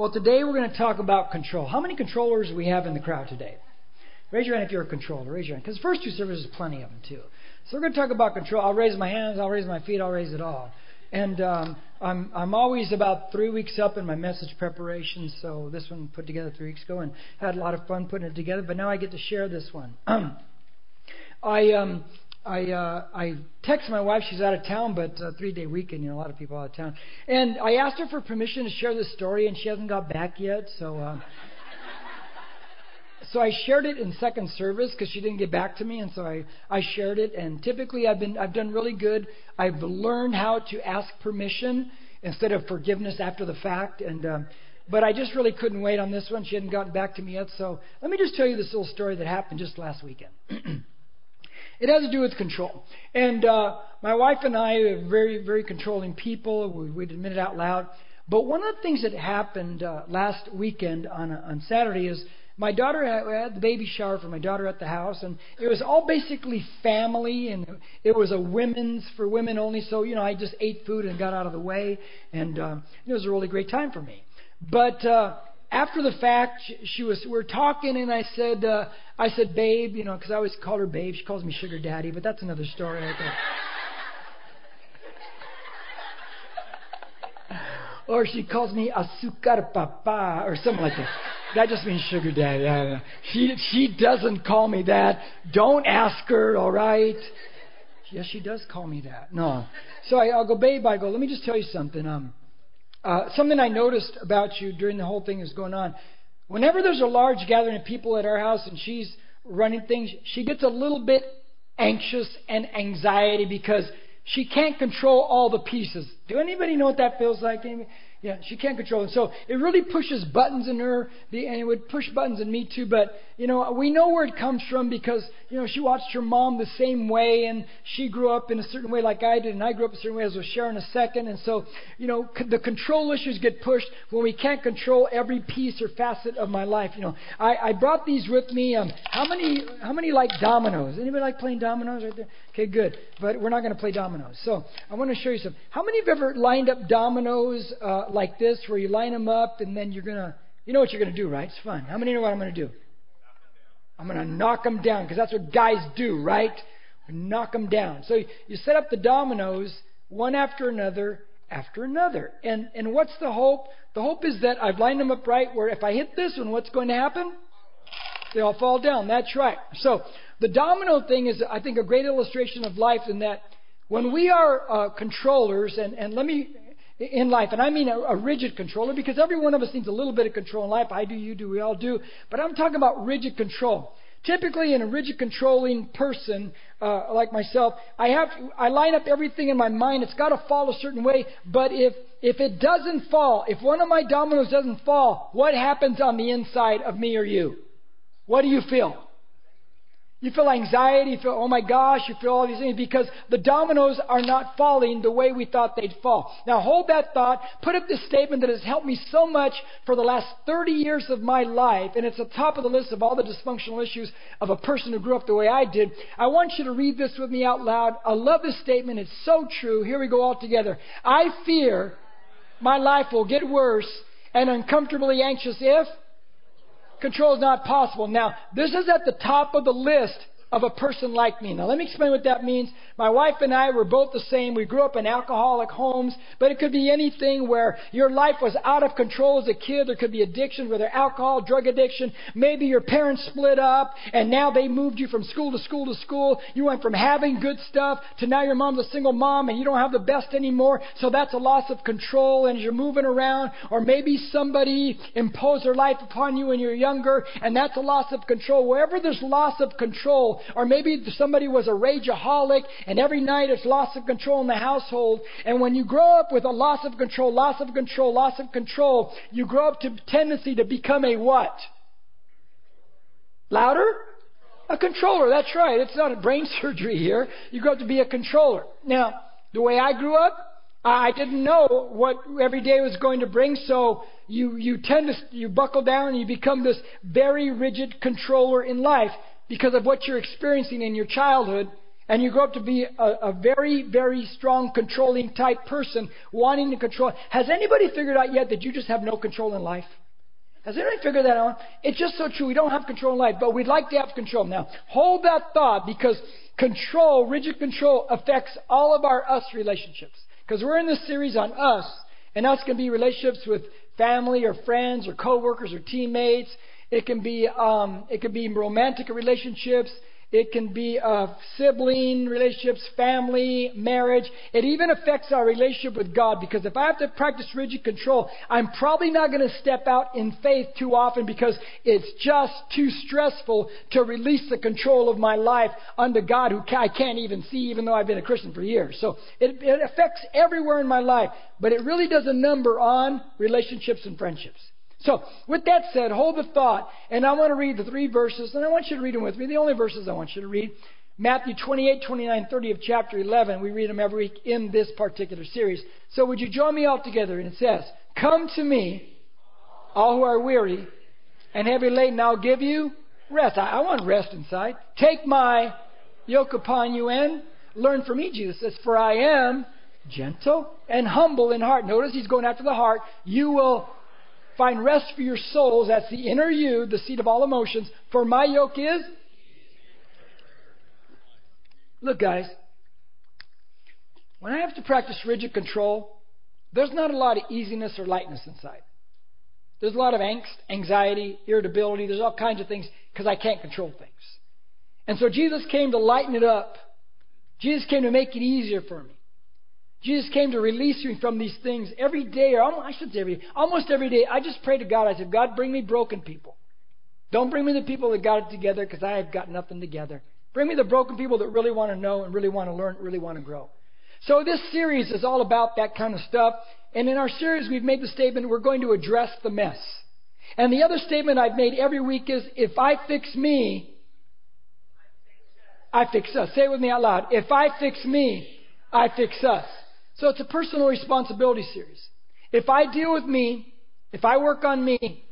Well, today we're going to talk about control. How many controllers do we have in the crowd today? Raise your hand if you're a controller. Raise your hand. Because the first two services, plenty of them too. So we're going to talk about control. I'll raise my hands, I'll raise my feet, I'll raise it all. And um, I'm I'm always about three weeks up in my message preparation. So this one put together three weeks ago and had a lot of fun putting it together. But now I get to share this one. I um I uh, I text my wife. She's out of town, but uh, three day weekend. You know, a lot of people out of town. And I asked her for permission to share this story, and she hasn't got back yet. So. Uh, so I shared it in second service because she didn't get back to me, and so I, I shared it. And typically, I've been I've done really good. I've learned how to ask permission instead of forgiveness after the fact. And um, but I just really couldn't wait on this one. She hadn't gotten back to me yet. So let me just tell you this little story that happened just last weekend. it has to do with control. And uh, my wife and I are very very controlling people. We, we'd admit it out loud. But one of the things that happened uh, last weekend on on Saturday is my daughter had the baby shower for my daughter at the house, and it was all basically family, and it was a women's for women only. So you know, I just ate food and got out of the way, and um, it was a really great time for me. But uh, after the fact, she, was we are talking, and I said, uh, I said, babe, you know, because I always call her babe. She calls me sugar daddy, but that's another story. Right there. or she calls me azúcar papa or something like that. That just means sugar daddy. She she doesn't call me that. Don't ask her, all right? Yes, she does call me that. No. So I, I'll go, babe. I go. Let me just tell you something. Um, uh, something I noticed about you during the whole thing is going on. Whenever there's a large gathering of people at our house and she's running things, she gets a little bit anxious and anxiety because she can't control all the pieces. Do anybody know what that feels like? Yeah, she can't control it. So it really pushes buttons in her, and it would push buttons in me too. But, you know, we know where it comes from because, you know, she watched her mom the same way, and she grew up in a certain way like I did, and I grew up a certain way as we'll share in a second. And so, you know, the control issues get pushed when we can't control every piece or facet of my life. You know, I, I brought these with me. Um, how many, how many like dominoes? Anybody like playing dominoes right there? Okay, good. But we're not going to play dominoes. So I want to show you something. How many you ever lined up dominoes? Uh, like this where you line them up and then you're going to, you know what you're going to do, right? It's fun. How many know what I'm going to do? I'm going to knock them down because that's what guys do, right? Knock them down. So you set up the dominoes one after another after another. And, and what's the hope? The hope is that I've lined them up right where if I hit this one, what's going to happen? They all fall down. That's right. So the domino thing is, I think, a great illustration of life in that when we are uh, controllers, and, and let me in life. And I mean a, a, rigid controller because every one of us needs a little bit of control in life. I do, you do, we all do. But I'm talking about rigid control. Typically, in a rigid controlling person uh, like myself, I have I line up everything in my mind. It's got to fall a certain way. But if if it doesn't fall, if one of my dominoes doesn't fall, what happens on the inside of me or you? What do you feel? You feel anxiety, you feel, oh my gosh, you feel all these things because the dominoes are not falling the way we thought they'd fall. Now hold that thought, put up this statement that has helped me so much for the last 30 years of my life, and it's at the top of the list of all the dysfunctional issues of a person who grew up the way I did. I want you to read this with me out loud. I love this statement, it's so true. Here we go all together. I fear my life will get worse and uncomfortably anxious if control is not possible. Now, this is at the top of the list of a person like me. Now, let me explain what that means. My wife and I were both the same. We grew up in alcoholic homes, but it could be anything where your life was out of control as a kid. There could be addiction, whether alcohol, drug addiction. Maybe your parents split up and now they moved you from school to school to school. You went from having good stuff to now your mom's a single mom and you don't have the best anymore. So that's a loss of control and you're moving around. Or maybe somebody imposed their life upon you when you're younger and that's a loss of control. Wherever there's loss of control, or maybe somebody was a rageaholic and every night it's loss of control in the household. And when you grow up with a loss of control, loss of control, loss of control, you grow up to tendency to become a what? Louder? A controller, that's right. It's not a brain surgery here. You grow up to be a controller. Now, the way I grew up, I didn't know what every day was going to bring, so you, you tend to, you buckle down and you become this very rigid controller in life because of what you're experiencing in your childhood and you grow up to be a, a, very, very strong, controlling type person, wanting to control. Has anybody figured out yet that you just have no control in life? Has anybody figured that out? It's just so true. We don't have control in life, but we'd like to have control. Now, hold that thought because control, rigid control, affects all of our us relationships. Because we're in this series on us, and us can be relationships with family or friends or coworkers or teammates. It can be um, it can be romantic relationships. It can be uh, sibling relationships, family, marriage. It even affects our relationship with God because if I have to practice rigid control, I'm probably not going to step out in faith too often because it's just too stressful to release the control of my life unto God who I can't even see even though I've been a Christian for years. So it, it affects everywhere in my life, but it really does a number on relationships and friendships. So, with that said, hold the thought, and I want to read the three verses, and I want you to read them with me. The only verses I want you to read Matthew 28, 29, 30 of chapter 11. We read them every week in this particular series. So, would you join me all together? And it says, Come to me, all who are weary and heavy laden, I'll give you rest. I, I want rest inside. Take my yoke upon you and learn from me, Jesus says, For I am gentle and humble in heart. Notice he's going after the heart. You will Find rest for your souls. That's the inner you, the seat of all emotions. For my yoke is. Look, guys, when I have to practice rigid control, there's not a lot of easiness or lightness inside. There's a lot of angst, anxiety, irritability. There's all kinds of things because I can't control things. And so Jesus came to lighten it up. Jesus came to make it easier for me. Jesus came to release me from these things every day, or almost, I should say every day, almost every day. I just pray to God. I said, God, bring me broken people. Don't bring me the people that got it together because I have got nothing together. Bring me the broken people that really want to know and really want to learn, really want to grow. So this series is all about that kind of stuff. And in our series, we've made the statement we're going to address the mess. And the other statement I've made every week is if I fix me, I fix us. Say it with me out loud. If I fix me, I fix us. So it's a personal responsibility series. If I deal with me, if I work on me,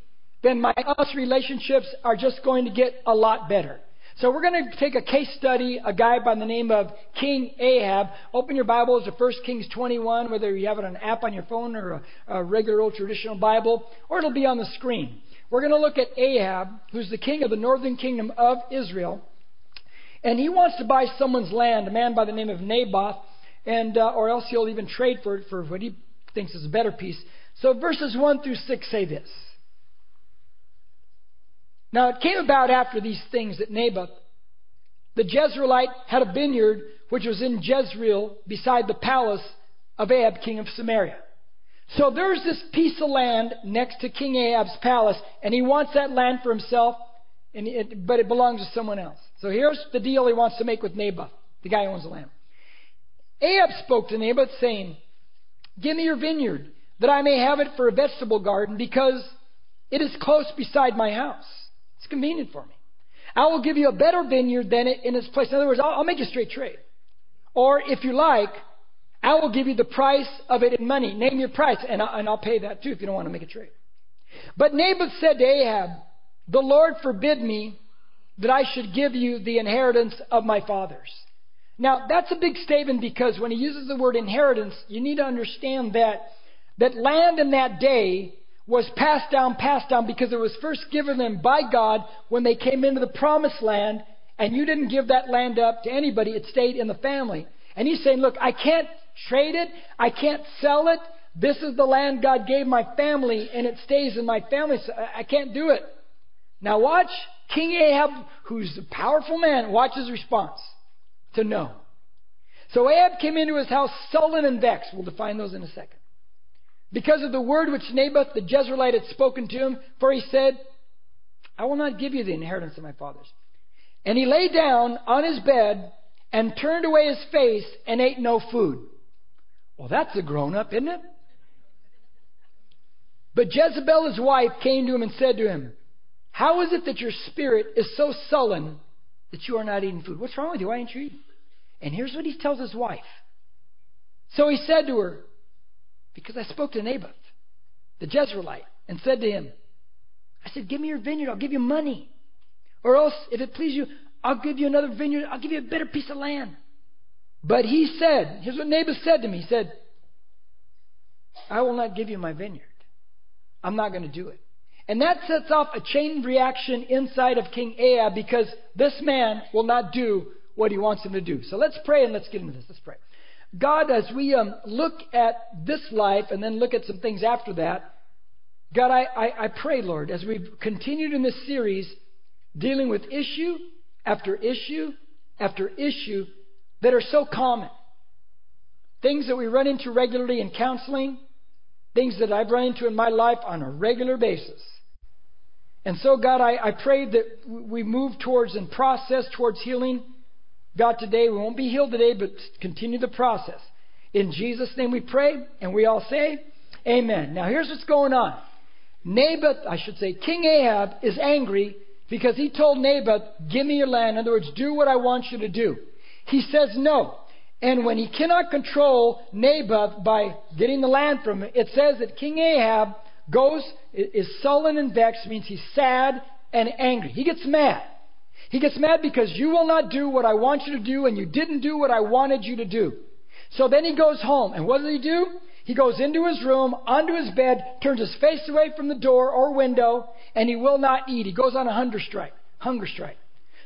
then my us relationships are just going to get a lot better. So we're going to take a case study, a guy by the name of King Ahab. Open your Bibles to 1 Kings 21, whether you have it on an app on your phone or a, a regular old traditional Bible, or it'll be on the screen. We're going to look at Ahab, who's the king of the northern kingdom of Israel. And he wants to buy someone's land, a man by the name of Naboth and uh, or else he'll even trade for it for what he thinks is a better piece. So verses one through six say this. Now it came about after these things that Naboth, the Jezreelite, had a vineyard which was in Jezreel beside the palace of Ahab, king of Samaria. So there's this piece of land next to King Ahab's palace, and he wants that land for himself, and it, but it belongs to someone else. So here's the deal he wants to make with Naboth, the guy who owns the land. Ahab spoke to Naboth, saying, Give me your vineyard, that I may have it for a vegetable garden, because it is close beside my house. It's convenient for me. I will give you a better vineyard than it in its place. In other words, I'll, I'll make a straight trade. Or if you like, I will give you the price of it in money. Name your price, and, I, and I'll pay that too if you don't want to make a trade. But Naboth said to Ahab, The Lord forbid me that I should give you the inheritance of my fathers. Now, that's a big statement because when he uses the word inheritance, you need to understand that, that land in that day was passed down, passed down because it was first given them by God when they came into the promised land, and you didn't give that land up to anybody. It stayed in the family. And he's saying, look, I can't trade it. I can't sell it. This is the land God gave my family, and it stays in my family, so I can't do it. Now watch King Ahab, who's a powerful man, watch his response to know. So Ahab came into his house sullen and vexed. We'll define those in a second. Because of the word which Naboth the Jezreelite had spoken to him, for he said, I will not give you the inheritance of my fathers. And he lay down on his bed and turned away his face and ate no food. Well, that's a grown up, isn't it? But Jezebel, his wife, came to him and said to him, How is it that your spirit is so sullen that you are not eating food? What's wrong with you? Why aren't you eating? And here's what he tells his wife. So he said to her, Because I spoke to Naboth, the Jezreelite, and said to him, I said, Give me your vineyard, I'll give you money. Or else, if it please you, I'll give you another vineyard, I'll give you a better piece of land. But he said, here's what Naboth said to me. He said, I will not give you my vineyard. I'm not going to do it. And that sets off a chain reaction inside of King Ahab because this man will not do what he wants him to do. So let's pray and let's get into this. Let's pray. God, as we um, look at this life and then look at some things after that, God, I, I, I pray, Lord, as we've continued in this series, dealing with issue after issue after issue that are so common. Things that we run into regularly in counseling, things that I've run into in my life on a regular basis. And so, God, I, I pray that we move towards and process towards healing. God, today, we won't be healed today, but continue the process. In Jesus' name we pray, and we all say, Amen. Now, here's what's going on. Naboth, I should say, King Ahab is angry because he told Naboth, Give me your land. In other words, do what I want you to do. He says no. And when he cannot control Naboth by getting the land from him, it says that King Ahab goes, is sullen and vexed, means he's sad and angry. He gets mad. He gets mad because you will not do what I want you to do and you didn't do what I wanted you to do. So then he goes home. And what does he do? He goes into his room, onto his bed, turns his face away from the door or window, and he will not eat. He goes on a hunger strike. Hunger strike.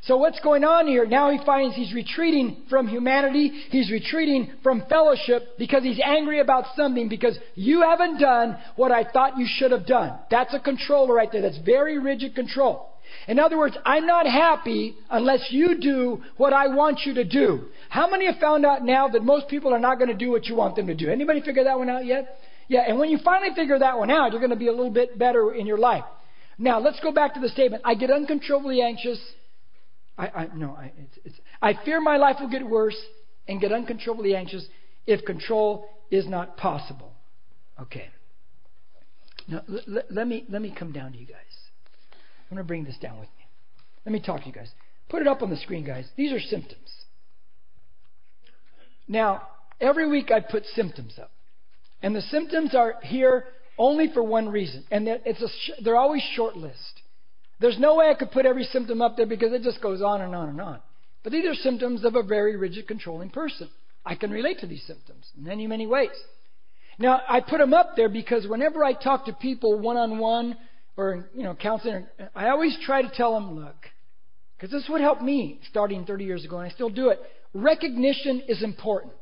So what's going on here? Now he finds he's retreating from humanity. He's retreating from fellowship because he's angry about something because you haven't done what I thought you should have done. That's a controller right there. That's very rigid control. In other words, I'm not happy unless you do what I want you to do. How many have found out now that most people are not going to do what you want them to do? Anybody figure that one out yet? Yeah, and when you finally figure that one out, you're going to be a little bit better in your life. Now, let's go back to the statement. I get uncontrollably anxious. I, I no, I, it's, it's, I fear my life will get worse and get uncontrollably anxious if control is not possible. Okay. Now, l- let me let me come down to you guys. I'm going to bring this down with me. Let me talk to you guys. Put it up on the screen, guys. These are symptoms. Now, every week I put symptoms up. And the symptoms are here only for one reason. And it's a, they're always short list. There's no way I could put every symptom up there because it just goes on and on and on. But these are symptoms of a very rigid, controlling person. I can relate to these symptoms in many, many ways. Now, I put them up there because whenever I talk to people one on one or you know counseling, I always try to tell them, look, because this would help me starting 30 years ago, and I still do it. Recognition is important.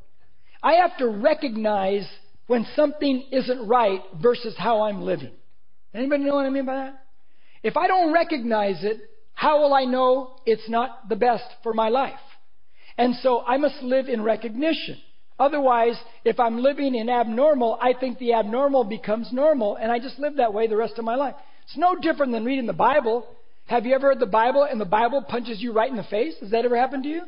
I have to recognize when something isn't right versus how I'm living. Anybody know what I mean by that? If I don't recognize it, how will I know it's not the best for my life? And so I must live in recognition. Otherwise, if I'm living in abnormal, I think the abnormal becomes normal, and I just live that way the rest of my life. It's no different than reading the Bible. Have you ever read the Bible and the Bible punches you right in the face? Has that ever happened to you?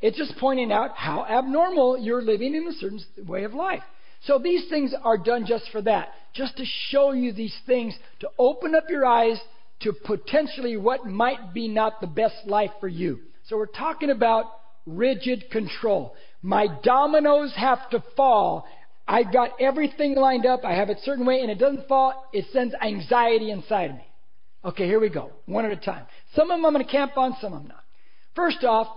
It's just pointing out how abnormal you're living in a certain way of life. So these things are done just for that, just to show you these things, to open up your eyes to potentially what might be not the best life for you. So we're talking about rigid control. My dominoes have to fall I've got everything lined up. I have it a certain way, and it doesn't fall. It sends anxiety inside of me. Okay, here we go, one at a time. Some of them I'm going to camp on, some them not. First off,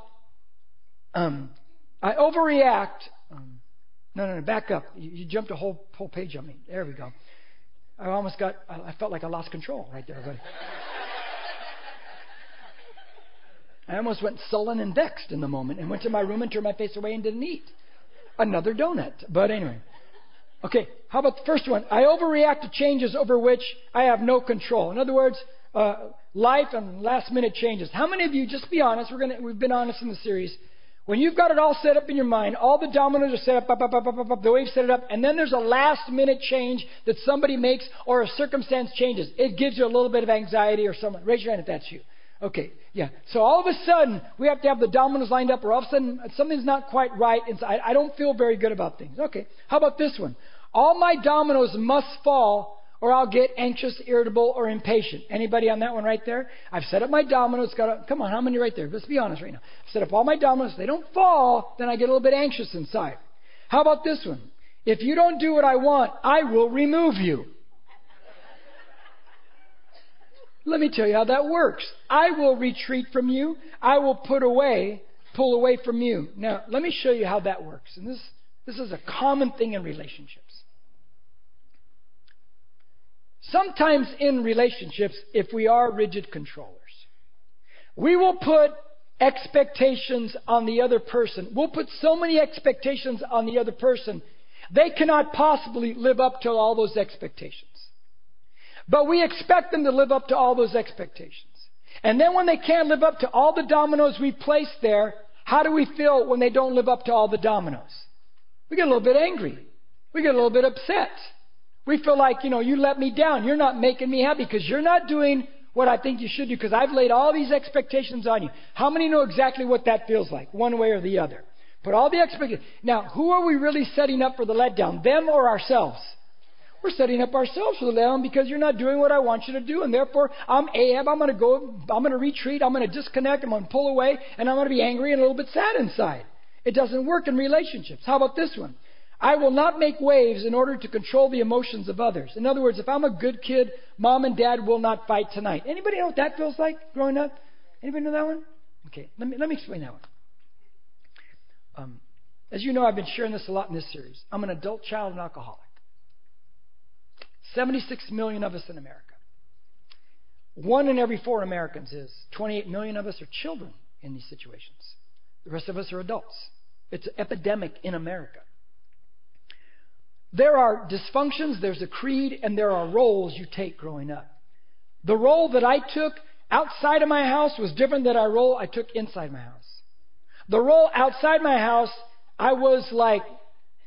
um, I overreact. Um, no, no, no, back up. You, you, jumped a whole whole page on me. There we go. I almost got. I felt like I lost control right there, buddy. I almost went sullen and vexed in the moment and went to my room and turned my face away and didn't eat another donut. But anyway. Okay, how about the first one? I overreact to changes over which I have no control. In other words, uh, life and last minute changes. How many of you, just be honest, we're gonna, we've been honest in the series. When you've got it all set up in your mind, all the dominoes are set up, up, up, up, up, up, up, the way you've set it up, and then there's a last minute change that somebody makes or a circumstance changes. It gives you a little bit of anxiety or something. Raise your hand if that's you. Okay, yeah. So all of a sudden, we have to have the dominoes lined up, or all of a sudden, something's not quite right inside. I don't feel very good about things. Okay, how about this one? All my dominoes must fall or I'll get anxious, irritable, or impatient. Anybody on that one right there? I've set up my dominoes. Got a, come on, how many right there? Let's be honest right now. I've set up all my dominoes. If they don't fall, then I get a little bit anxious inside. How about this one? If you don't do what I want, I will remove you. Let me tell you how that works. I will retreat from you. I will put away pull away from you. Now, let me show you how that works. And this, this is a common thing in relationships. Sometimes in relationships, if we are rigid controllers, we will put expectations on the other person. We'll put so many expectations on the other person, they cannot possibly live up to all those expectations. But we expect them to live up to all those expectations. And then when they can't live up to all the dominoes we've placed there, how do we feel when they don't live up to all the dominoes? We get a little bit angry. We get a little bit upset. We feel like, you know, you let me down. You're not making me happy because you're not doing what I think you should do because I've laid all these expectations on you. How many know exactly what that feels like, one way or the other? Put all the expectations. Now, who are we really setting up for the letdown, them or ourselves? We're setting up ourselves for the letdown because you're not doing what I want you to do, and therefore I'm Ahab. I'm going to go. I'm going to retreat. I'm going to disconnect. I'm going to pull away, and I'm going to be angry and a little bit sad inside. It doesn't work in relationships. How about this one? I will not make waves in order to control the emotions of others. In other words, if I'm a good kid, mom and dad will not fight tonight. Anybody know what that feels like growing up? Anybody know that one? Okay, let me let me explain that one. Um, as you know, I've been sharing this a lot in this series. I'm an adult child and alcoholic. 76 million of us in America. One in every four Americans is 28 million of us are children in these situations. The rest of us are adults. It's an epidemic in America. There are dysfunctions, there's a creed, and there are roles you take growing up. The role that I took outside of my house was different than the role I took inside my house. The role outside my house, I was like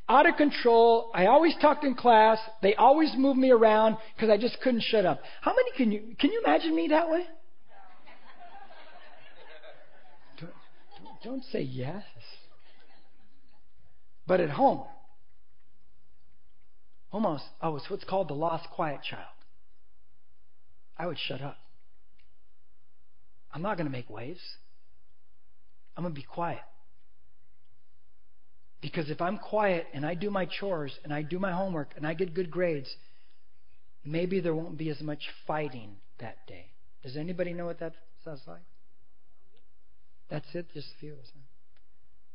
out of control. I always talked in class. They always moved me around because I just couldn't shut up. How many can you can you imagine me that way? Don't, don't say yes. But at home, almost oh, I was what's called the lost quiet child. I would shut up. I'm not going to make waves. I'm going to be quiet. Because if I'm quiet and I do my chores and I do my homework and I get good grades, maybe there won't be as much fighting that day. Does anybody know what that sounds like? That's it, just a few of us.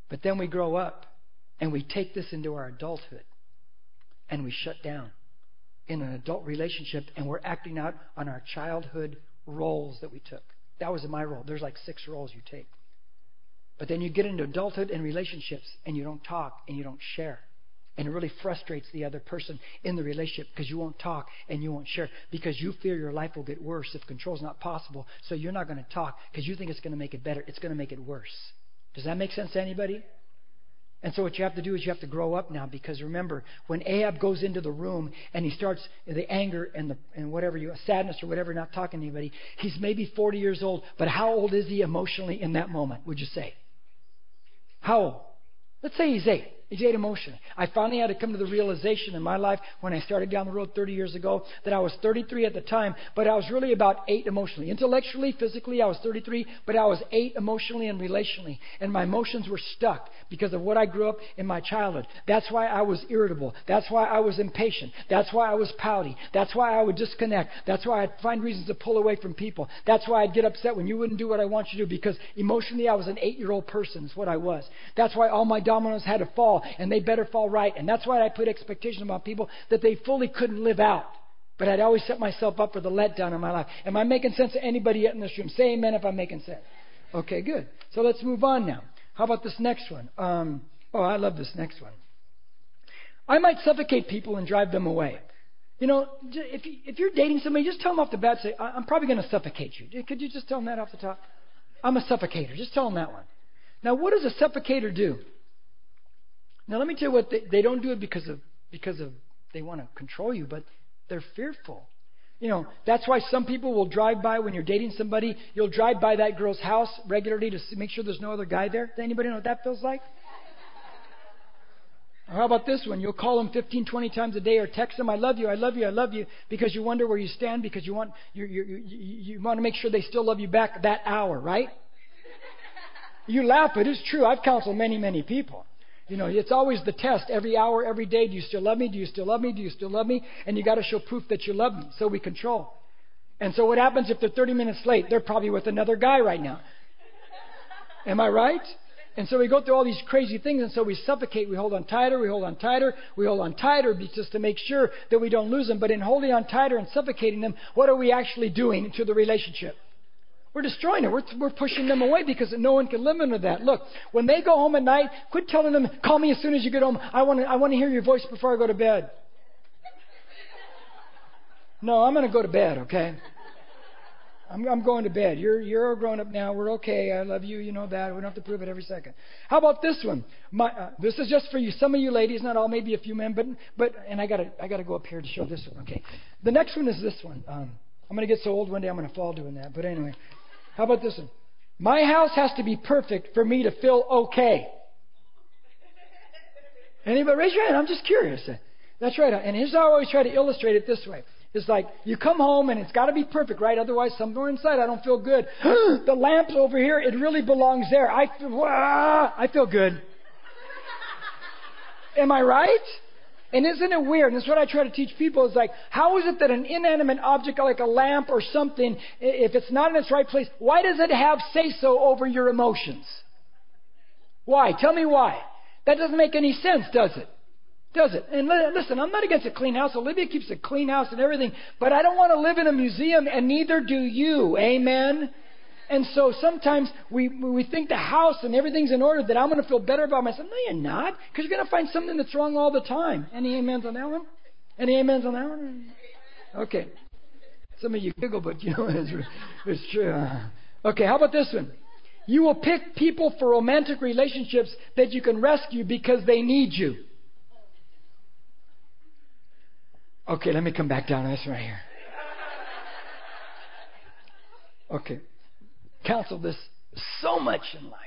But then we grow up and we take this into our adulthood and we shut down in an adult relationship and we're acting out on our childhood roles that we took. That was my role. There's like six roles you take. But then you get into adulthood and relationships and you don't talk and you don't share. And it really frustrates the other person in the relationship because you won't talk and you won't share because you fear your life will get worse if control is not possible. So you're not going to talk because you think it's going to make it better. It's going to make it worse. Does that make sense to anybody? And so what you have to do is you have to grow up now because remember, when Ahab goes into the room and he starts the anger and the and whatever you sadness or whatever, not talking to anybody, he's maybe 40 years old, but how old is he emotionally in that moment, would you say? How old? Let's say he's eight. He's eight emotionally. I finally had to come to the realization in my life when I started down the road 30 years ago that I was 33 at the time, but I was really about eight emotionally. Intellectually, physically, I was 33, but I was eight emotionally and relationally. And my emotions were stuck because of what I grew up in my childhood. That's why I was irritable. That's why I was impatient. That's why I was pouty. That's why I would disconnect. That's why I'd find reasons to pull away from people. That's why I'd get upset when you wouldn't do what I want you to do because emotionally I was an eight year old person, is what I was. That's why all my dominoes had to fall and they better fall right. And that's why I put expectations on people that they fully couldn't live out. But I'd always set myself up for the letdown in my life. Am I making sense to anybody yet in this room? Say amen if I'm making sense. Okay, good. So let's move on now. How about this next one? Um, oh, I love this next one. I might suffocate people and drive them away. You know, if, if you're dating somebody, just tell them off the bat, say, I'm probably going to suffocate you. Could you just tell them that off the top? I'm a suffocator. Just tell them that one. Now, what does a suffocator do? Now, let me tell you what they, they don't do it because of because of they want to control you, but they're fearful. You know, that's why some people will drive by when you're dating somebody. You'll drive by that girl's house regularly to make sure there's no other guy there. Does anybody know what that feels like? Or how about this one? You'll call them 15, 20 times a day or text them, I love you, I love you, I love you, because you wonder where you stand, because you want, you, you, you, you want to make sure they still love you back that hour, right? You laugh, but it's true. I've counseled many, many people. You know, it's always the test every hour, every day. Do you still love me? Do you still love me? Do you still love me? And you got to show proof that you love me. So we control. And so what happens if they're 30 minutes late? They're probably with another guy right now. Am I right? And so we go through all these crazy things, and so we suffocate. We hold on tighter, we hold on tighter, we hold on tighter just to make sure that we don't lose them. But in holding on tighter and suffocating them, what are we actually doing to the relationship? We're destroying it. We're, we're pushing them away because no one can live under that. Look, when they go home at night, quit telling them, call me as soon as you get home. I want to, I want to hear your voice before I go to bed. No, I'm going to go to bed, okay? I'm, I'm going to bed. You're, you're a grown up now. We're okay. I love you. You know that. We don't have to prove it every second. How about this one? My, uh, this is just for you. Some of you ladies, not all, maybe a few men, but, but and I got to I gotta go up here to show this one. Okay. The next one is this one. Um, I'm going to get so old one day I'm going to fall doing that. But anyway, how about this one? My house has to be perfect for me to feel okay. Anybody raise your hand? I'm just curious. That's right. And here's how I always try to illustrate it this way. It's like you come home and it's got to be perfect, right? Otherwise, somewhere inside I don't feel good. the lamp's over here; it really belongs there. I feel, I feel good. Am I right? And isn't it weird? And that's what I try to teach people is like, how is it that an inanimate object like a lamp or something, if it's not in its right place, why does it have say so over your emotions? Why? Tell me why. That doesn't make any sense, does it? Does it? And listen, I'm not against a clean house. Olivia keeps a clean house and everything, but I don't want to live in a museum, and neither do you. Amen? And so sometimes we, we think the house and everything's in order that I'm going to feel better about myself. No, you're not, because you're going to find something that's wrong all the time. Any amens on that one? Any amens on that one? Okay. Some of you giggle, but you know, it's, it's true. Uh-huh. Okay, how about this one? You will pick people for romantic relationships that you can rescue because they need you. Okay, let me come back down to this right here. Okay. Counsel this so much in life.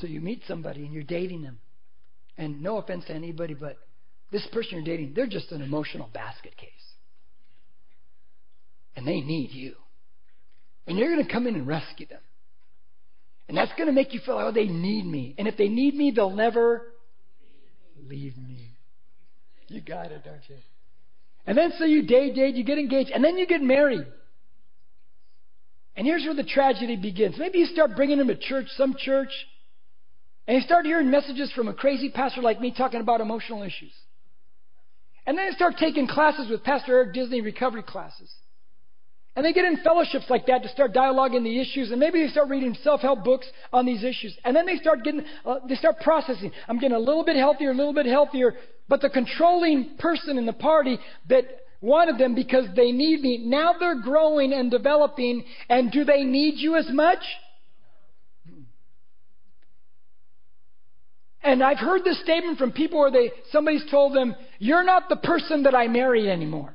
So you meet somebody and you're dating them. And no offense to anybody, but this person you're dating, they're just an emotional basket case. And they need you. And you're going to come in and rescue them. And that's going to make you feel like, oh, they need me. And if they need me, they'll never leave me. You got it, don't you? And then so you date, date, you get engaged, and then you get married. And here's where the tragedy begins. Maybe you start bringing them to church, some church, and you start hearing messages from a crazy pastor like me talking about emotional issues. And then you start taking classes with Pastor Eric Disney, recovery classes. And they get in fellowships like that to start dialoguing the issues, and maybe they start reading self-help books on these issues. And then they start getting, uh, they start processing. I'm getting a little bit healthier, a little bit healthier. But the controlling person in the party that wanted them because they need me, now they're growing and developing, and do they need you as much? And I've heard this statement from people where they, somebody's told them, you're not the person that I married anymore.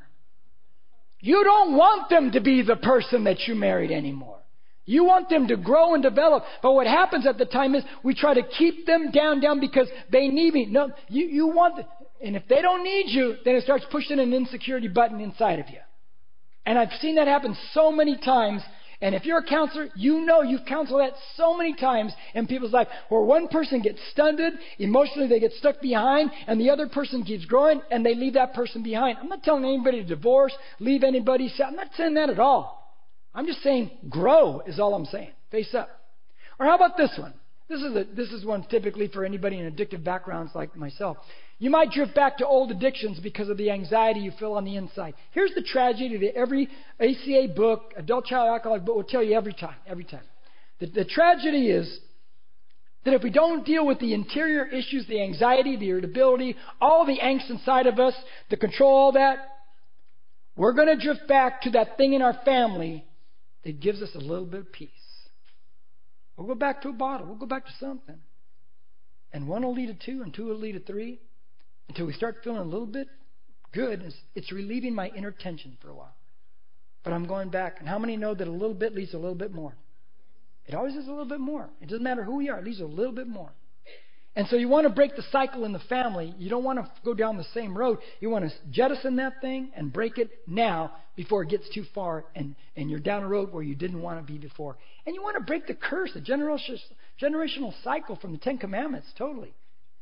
You don't want them to be the person that you married anymore. You want them to grow and develop. But what happens at the time is we try to keep them down, down because they need me. No, you, you want, and if they don't need you, then it starts pushing an insecurity button inside of you. And I've seen that happen so many times and if you're a counselor, you know you've counseled that so many times in people's life where one person gets stunted, emotionally they get stuck behind, and the other person keeps growing and they leave that person behind. I'm not telling anybody to divorce, leave anybody. I'm not saying that at all. I'm just saying grow is all I'm saying. Face up. Or how about this one? This is, a, this is one typically for anybody in addictive backgrounds like myself. You might drift back to old addictions because of the anxiety you feel on the inside. Here's the tragedy that every ACA book, adult child alcoholic book, will tell you every time. Every time. The, the tragedy is that if we don't deal with the interior issues, the anxiety, the irritability, all the angst inside of us, the control, all that, we're going to drift back to that thing in our family that gives us a little bit of peace. We'll go back to a bottle. We'll go back to something. And one will lead to two, and two will lead to three until we start feeling a little bit good. It's, it's relieving my inner tension for a while. But I'm going back. And how many know that a little bit leads a little bit more? It always is a little bit more. It doesn't matter who we are, it leads a little bit more. And so you want to break the cycle in the family. You don't want to go down the same road. You want to jettison that thing and break it now before it gets too far and, and you're down a road where you didn't want to be before. And you want to break the curse, the generational cycle from the Ten Commandments, totally.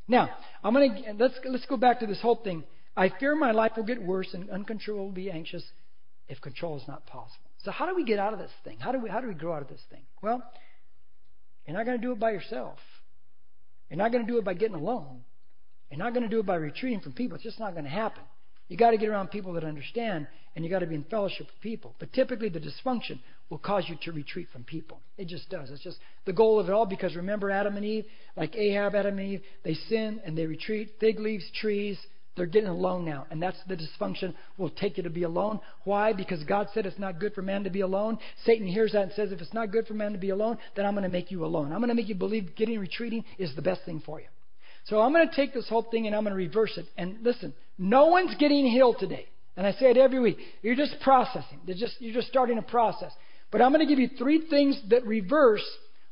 Now, I'm going to let's let's go back to this whole thing. I fear my life will get worse and uncontrollable be anxious if control is not possible. So how do we get out of this thing? How do we how do we grow out of this thing? Well, you're not going to do it by yourself. You're not going to do it by getting alone. You're not going to do it by retreating from people. It's just not going to happen. You got to get around people that understand, and you got to be in fellowship with people. But typically, the dysfunction will cause you to retreat from people. It just does. It's just the goal of it all. Because remember, Adam and Eve, like Ahab, Adam and Eve, they sin and they retreat. Fig leaves, trees, they're getting alone now. And that's the dysfunction will take you to be alone. Why? Because God said it's not good for man to be alone. Satan hears that and says, if it's not good for man to be alone, then I'm going to make you alone. I'm going to make you believe getting retreating is the best thing for you. So I'm going to take this whole thing and I'm going to reverse it. And listen, no one's getting healed today. And I say it every week. You're just processing. They're just, you're just starting a process. But I'm going to give you three things that reverse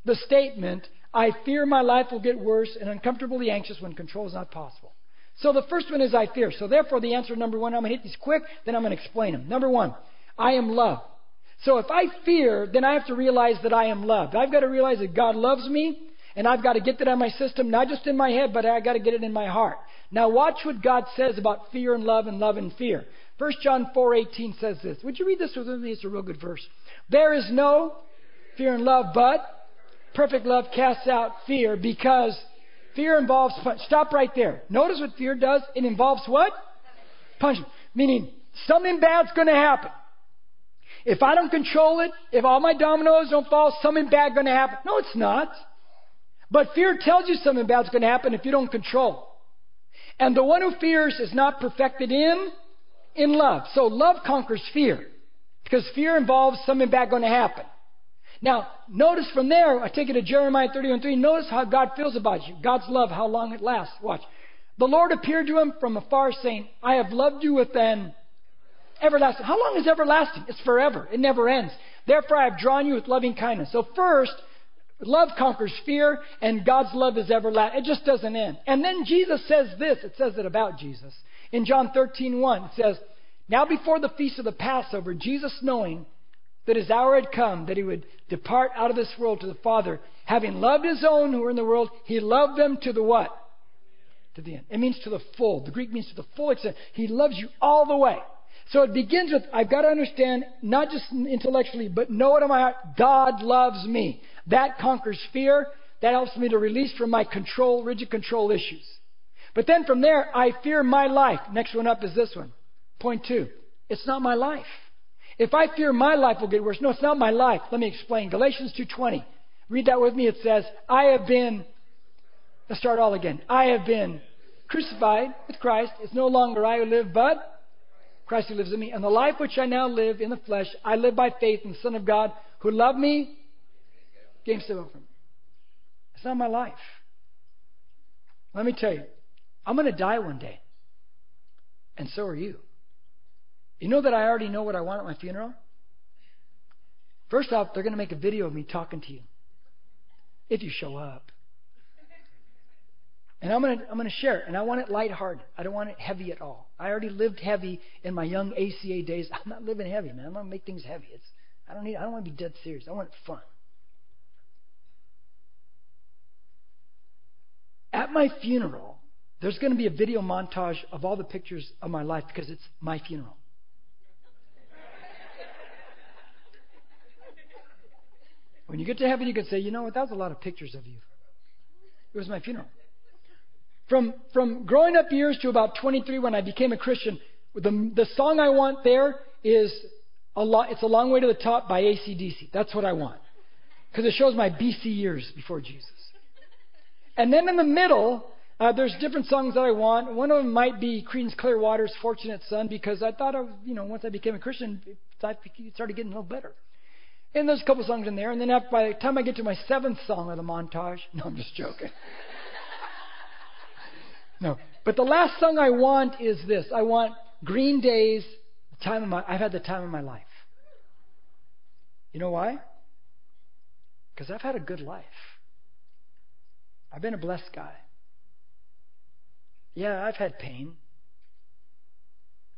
the statement, I fear my life will get worse and uncomfortably anxious when control is not possible. So the first one is I fear. So therefore, the answer number one, I'm going to hit these quick, then I'm going to explain them. Number one, I am loved. So if I fear, then I have to realize that I am loved. I've got to realize that God loves me, and I've got to get that out of my system, not just in my head, but I've got to get it in my heart. Now watch what God says about fear and love and love and fear. 1 John 4:18 says this. Would you read this with me? It's a real good verse. There is no fear and love, but perfect love casts out fear because Fear involves punishment. Stop right there. Notice what fear does. It involves what? Punishment. Meaning something bad's going to happen. If I don't control it, if all my dominoes don't fall, something bad going to happen. No, it's not. But fear tells you something bad's going to happen if you don't control. And the one who fears is not perfected in in love. So love conquers fear because fear involves something bad going to happen. Now, notice from there, I take it to Jeremiah 31 3. Notice how God feels about you. God's love, how long it lasts. Watch. The Lord appeared to him from afar, saying, I have loved you with an everlasting. How long is everlasting? It's forever. It never ends. Therefore, I have drawn you with loving kindness. So, first, love conquers fear, and God's love is everlasting. It just doesn't end. And then Jesus says this. It says it about Jesus. In John 13 1, it says, Now before the feast of the Passover, Jesus, knowing that his hour had come, that he would depart out of this world to the Father. Having loved his own who were in the world, he loved them to the what? To the end. It means to the full. The Greek means to the full extent. He loves you all the way. So it begins with, I've got to understand, not just intellectually, but know it in my heart, God loves me. That conquers fear. That helps me to release from my control, rigid control issues. But then from there, I fear my life. Next one up is this one. Point two. It's not my life. If I fear my life will get worse, no, it's not my life. Let me explain. Galatians 2:20. Read that with me. It says, "I have been Let's start all again. I have been crucified with Christ. It's no longer I who live, but Christ who lives in me. And the life which I now live in the flesh, I live by faith in the Son of God who loved me, himself for me. It's not my life. Let me tell you, I'm going to die one day. And so are you. You know that I already know what I want at my funeral? First off, they're going to make a video of me talking to you. If you show up. And I'm going to I'm going to share it, and I want it lighthearted. I don't want it heavy at all. I already lived heavy in my young ACA days. I'm not living heavy, man. I'm going to make things heavy. It's I don't need I don't want to be dead serious. I want it fun. At my funeral, there's going to be a video montage of all the pictures of my life because it's my funeral. When you get to heaven, you can say, you know what, that was a lot of pictures of you. It was my funeral. From, from growing up years to about 23 when I became a Christian, the, the song I want there is a lot, It's a Long Way to the Top by AC/DC. That's what I want. Because it shows my BC years before Jesus. And then in the middle, uh, there's different songs that I want. One of them might be Creedence Clearwater's Fortunate Son because I thought, I was, you know, once I became a Christian, it started getting a little better. And there's a couple songs in there. And then after, by the time I get to my seventh song of the montage, no, I'm just joking. no, but the last song I want is this. I want Green Day's time of my. I've had the time of my life. You know why? Because I've had a good life. I've been a blessed guy. Yeah, I've had pain.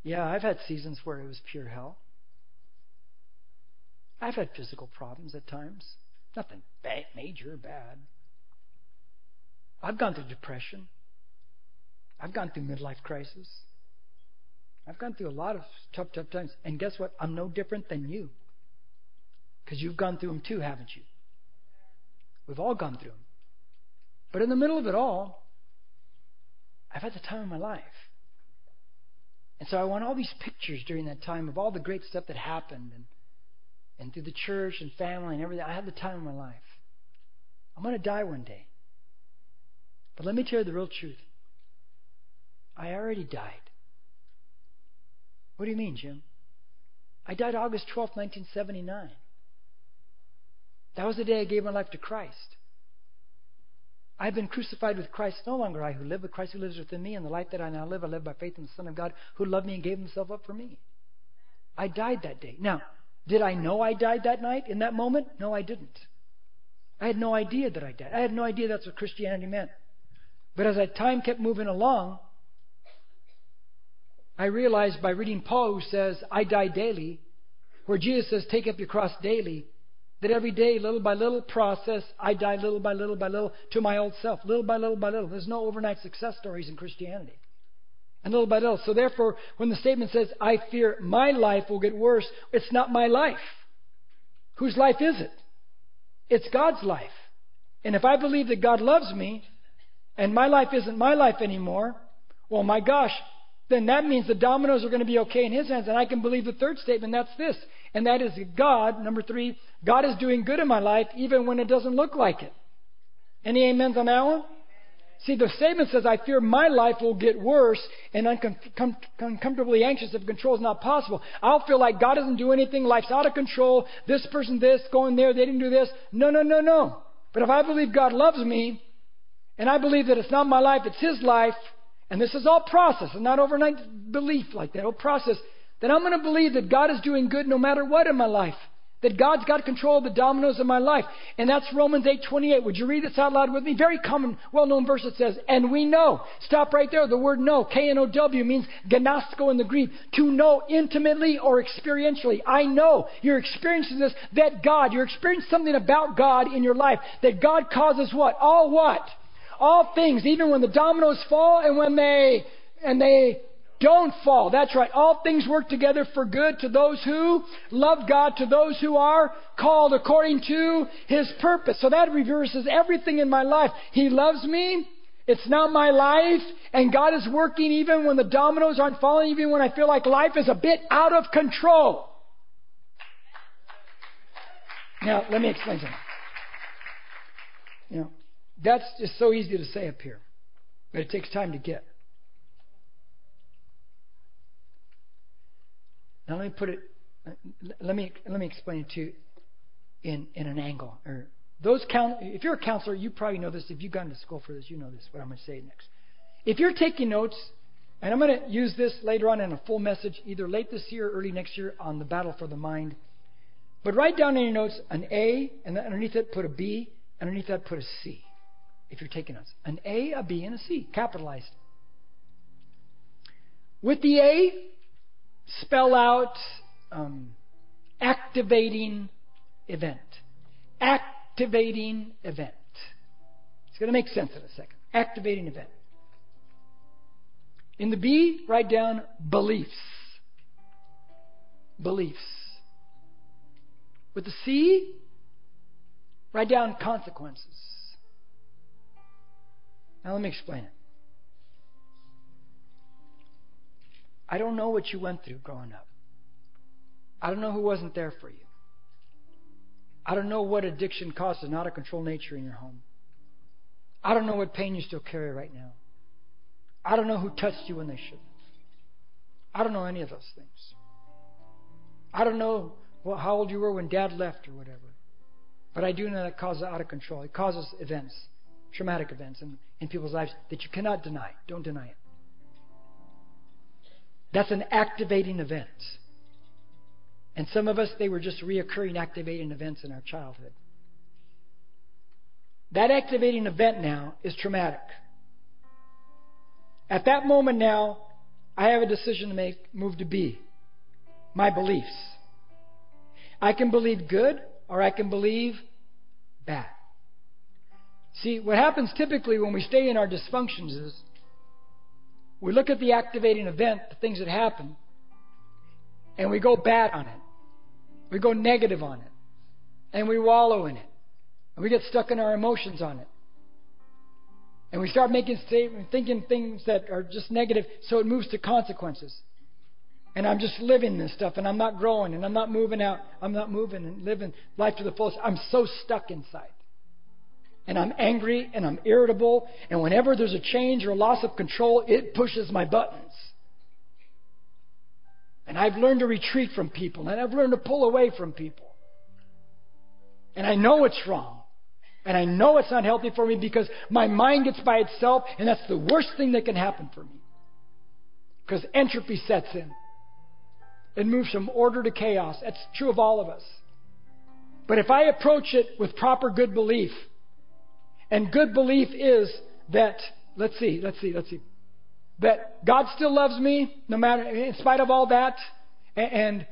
Yeah, I've had seasons where it was pure hell. I've had physical problems at times. Nothing bad, major, bad. I've gone through depression. I've gone through midlife crisis. I've gone through a lot of tough, tough times. And guess what? I'm no different than you. Because you've gone through them too, haven't you? We've all gone through them. But in the middle of it all, I've had the time of my life. And so I want all these pictures during that time of all the great stuff that happened and, and through the church and family and everything. I had the time of my life. I'm going to die one day. But let me tell you the real truth. I already died. What do you mean, Jim? I died August 12, 1979. That was the day I gave my life to Christ. I've been crucified with Christ. No longer I who live, but Christ who lives within me. And the life that I now live, I live by faith in the Son of God who loved me and gave himself up for me. I died that day. Now, did I know I died that night in that moment? No, I didn't. I had no idea that I died. I had no idea that's what Christianity meant. But as that time kept moving along, I realized by reading Paul who says, I die daily, where Jesus says, take up your cross daily, that every day, little by little process, I die little by little by little to my old self. Little by little by little. There's no overnight success stories in Christianity. And little by little. So therefore, when the statement says, I fear my life will get worse, it's not my life. Whose life is it? It's God's life. And if I believe that God loves me, and my life isn't my life anymore, well, my gosh, then that means the dominoes are going to be okay in His hands. And I can believe the third statement, that's this. And that is God, number three, God is doing good in my life even when it doesn't look like it. Any amens on that one? See, the statement says, I fear my life will get worse and uncom- uncomfortably anxious if control is not possible. I'll feel like God doesn't do anything, life's out of control, this person this, going there, they didn't do this. No, no, no, no. But if I believe God loves me, and I believe that it's not my life, it's His life, and this is all process and not overnight belief like that, all process, then I'm going to believe that God is doing good no matter what in my life. That God's got control of the dominoes of my life. And that's Romans 8:28. Would you read this out loud with me? Very common, well-known verse that says, "And we know." Stop right there. The word know, K-N-O-W means gnosko in the Greek, to know intimately or experientially. I know you're experiencing this that God, you're experiencing something about God in your life. That God causes what? All what? All things, even when the dominoes fall and when they and they don't fall. That's right. All things work together for good to those who love God, to those who are called according to His purpose. So that reverses everything in my life. He loves me. It's not my life. And God is working even when the dominoes aren't falling, even when I feel like life is a bit out of control. Now, let me explain something. You know, that's just so easy to say up here, but it takes time to get. Now let me put it. Let me let me explain it to you in in an angle. Or those count. If you're a counselor, you probably know this. If you've gone to school for this, you know this. What I'm going to say next. If you're taking notes, and I'm going to use this later on in a full message, either late this year or early next year on the battle for the mind. But write down in your notes an A, and underneath it put a B, underneath that put a C. If you're taking notes, an A, a B, and a C, capitalized. With the A, spell out um, activating event. Activating event. It's going to make sense in a second. Activating event. In the B, write down beliefs. Beliefs. With the C, write down consequences. Now let me explain it. I don't know what you went through growing up. I don't know who wasn't there for you. I don't know what addiction caused an out of control nature in your home. I don't know what pain you still carry right now. I don't know who touched you when they shouldn't. I don't know any of those things. I don't know how old you were when dad left or whatever. But I do know that causes out of control. It causes events, traumatic events in, in people's lives that you cannot deny. Don't deny it. That's an activating event. And some of us, they were just reoccurring activating events in our childhood. That activating event now is traumatic. At that moment now, I have a decision to make, move to B. My beliefs. I can believe good or I can believe bad. See, what happens typically when we stay in our dysfunctions is we look at the activating event, the things that happen, and we go bad on it. We go negative on it. and we wallow in it. And we get stuck in our emotions on it. And we start making statements, thinking things that are just negative, so it moves to consequences. And I'm just living this stuff, and I'm not growing, and I'm not moving out. I'm not moving and living life to the fullest. I'm so stuck inside. And I'm angry, and I'm irritable, and whenever there's a change or a loss of control, it pushes my buttons. And I've learned to retreat from people, and I've learned to pull away from people. And I know it's wrong. And I know it's not healthy for me because my mind gets by itself, and that's the worst thing that can happen for me. Because entropy sets in. It moves from order to chaos. That's true of all of us. But if I approach it with proper good belief, and good belief is that, let's see, let's see, let's see, that God still loves me, no matter, in spite of all that, and,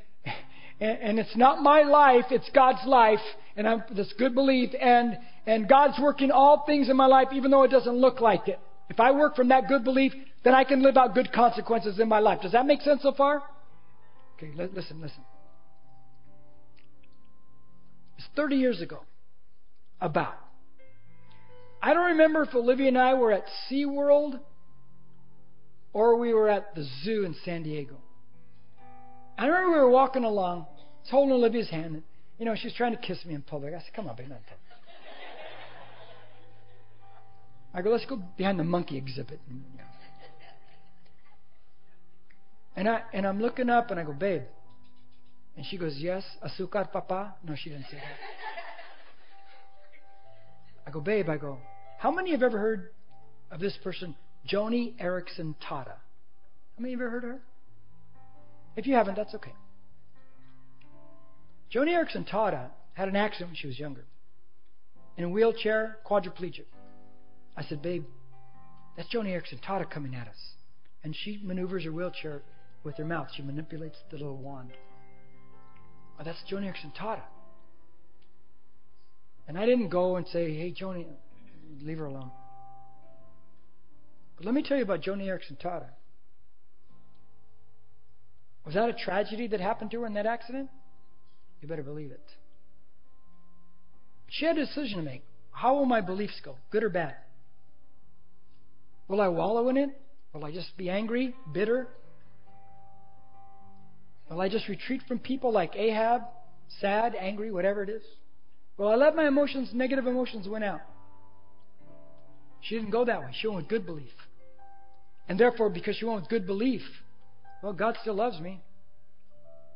and, and it's not my life, it's God's life, and I'm, this good belief, and, and God's working all things in my life, even though it doesn't look like it. If I work from that good belief, then I can live out good consequences in my life. Does that make sense so far? Okay, listen, listen. It's 30 years ago. About. I don't remember if Olivia and I were at SeaWorld or we were at the zoo in San Diego. I remember we were walking along. I was holding Olivia's hand. And, You know, she's trying to kiss me in public. I said, Come on, baby. Not. I go, Let's go behind the monkey exhibit. And, I, and I'm looking up and I go, Babe. And she goes, Yes, azúcar, papa. No, she didn't say that. I go, Babe, I go, How many have ever heard of this person, Joni Eareckson Tada? How many have ever heard of her? If you haven't, that's okay. Joni Eareckson Tada had an accident when she was younger. In a wheelchair, quadriplegic. I said, Babe, that's Joni Eareckson Tada coming at us. And she maneuvers her wheelchair with her mouth. She manipulates the little wand. Oh, that's Joni Eareckson Tada, And I didn't go and say, Hey, Joni, leave her alone. But let me tell you about Joni Eareckson Tada. Was that a tragedy that happened to her in that accident? You better believe it. She had a decision to make. How will my beliefs go? Good or bad? Will I wallow in it? Will I just be angry, bitter? Will I just retreat from people like Ahab, sad, angry, whatever it is? Will I let my emotions, negative emotions, win out? She didn't go that way. She went with good belief. And therefore, because she went with good belief, well, God still loves me.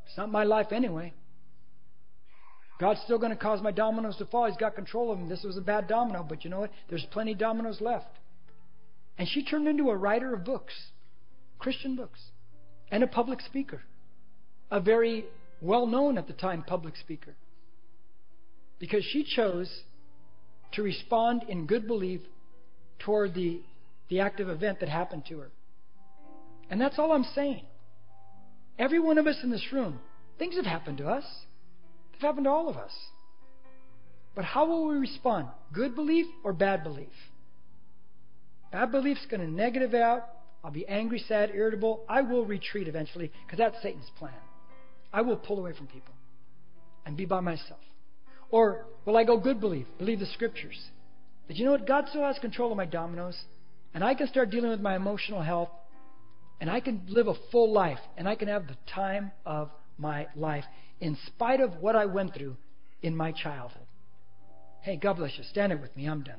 It's not my life anyway. God's still going to cause my dominoes to fall. He's got control of them. This was a bad domino, but you know what? There's plenty of dominoes left. And she turned into a writer of books, Christian books, and a public speaker, a very well known at the time public speaker. Because she chose to respond in good belief toward the, the active event that happened to her. And that's all I'm saying. Every one of us in this room, things have happened to us. They've happened to all of us. But how will we respond? Good belief or bad belief? Bad belief's going to negative out. I'll be angry, sad, irritable. I will retreat eventually because that's Satan's plan. I will pull away from people and be by myself. Or will I go good belief? Believe the scriptures. That you know what? God still has control of my dominoes, and I can start dealing with my emotional health, and I can live a full life, and I can have the time of my life in spite of what I went through in my childhood. Hey, God bless you. Stand it with me. I'm done.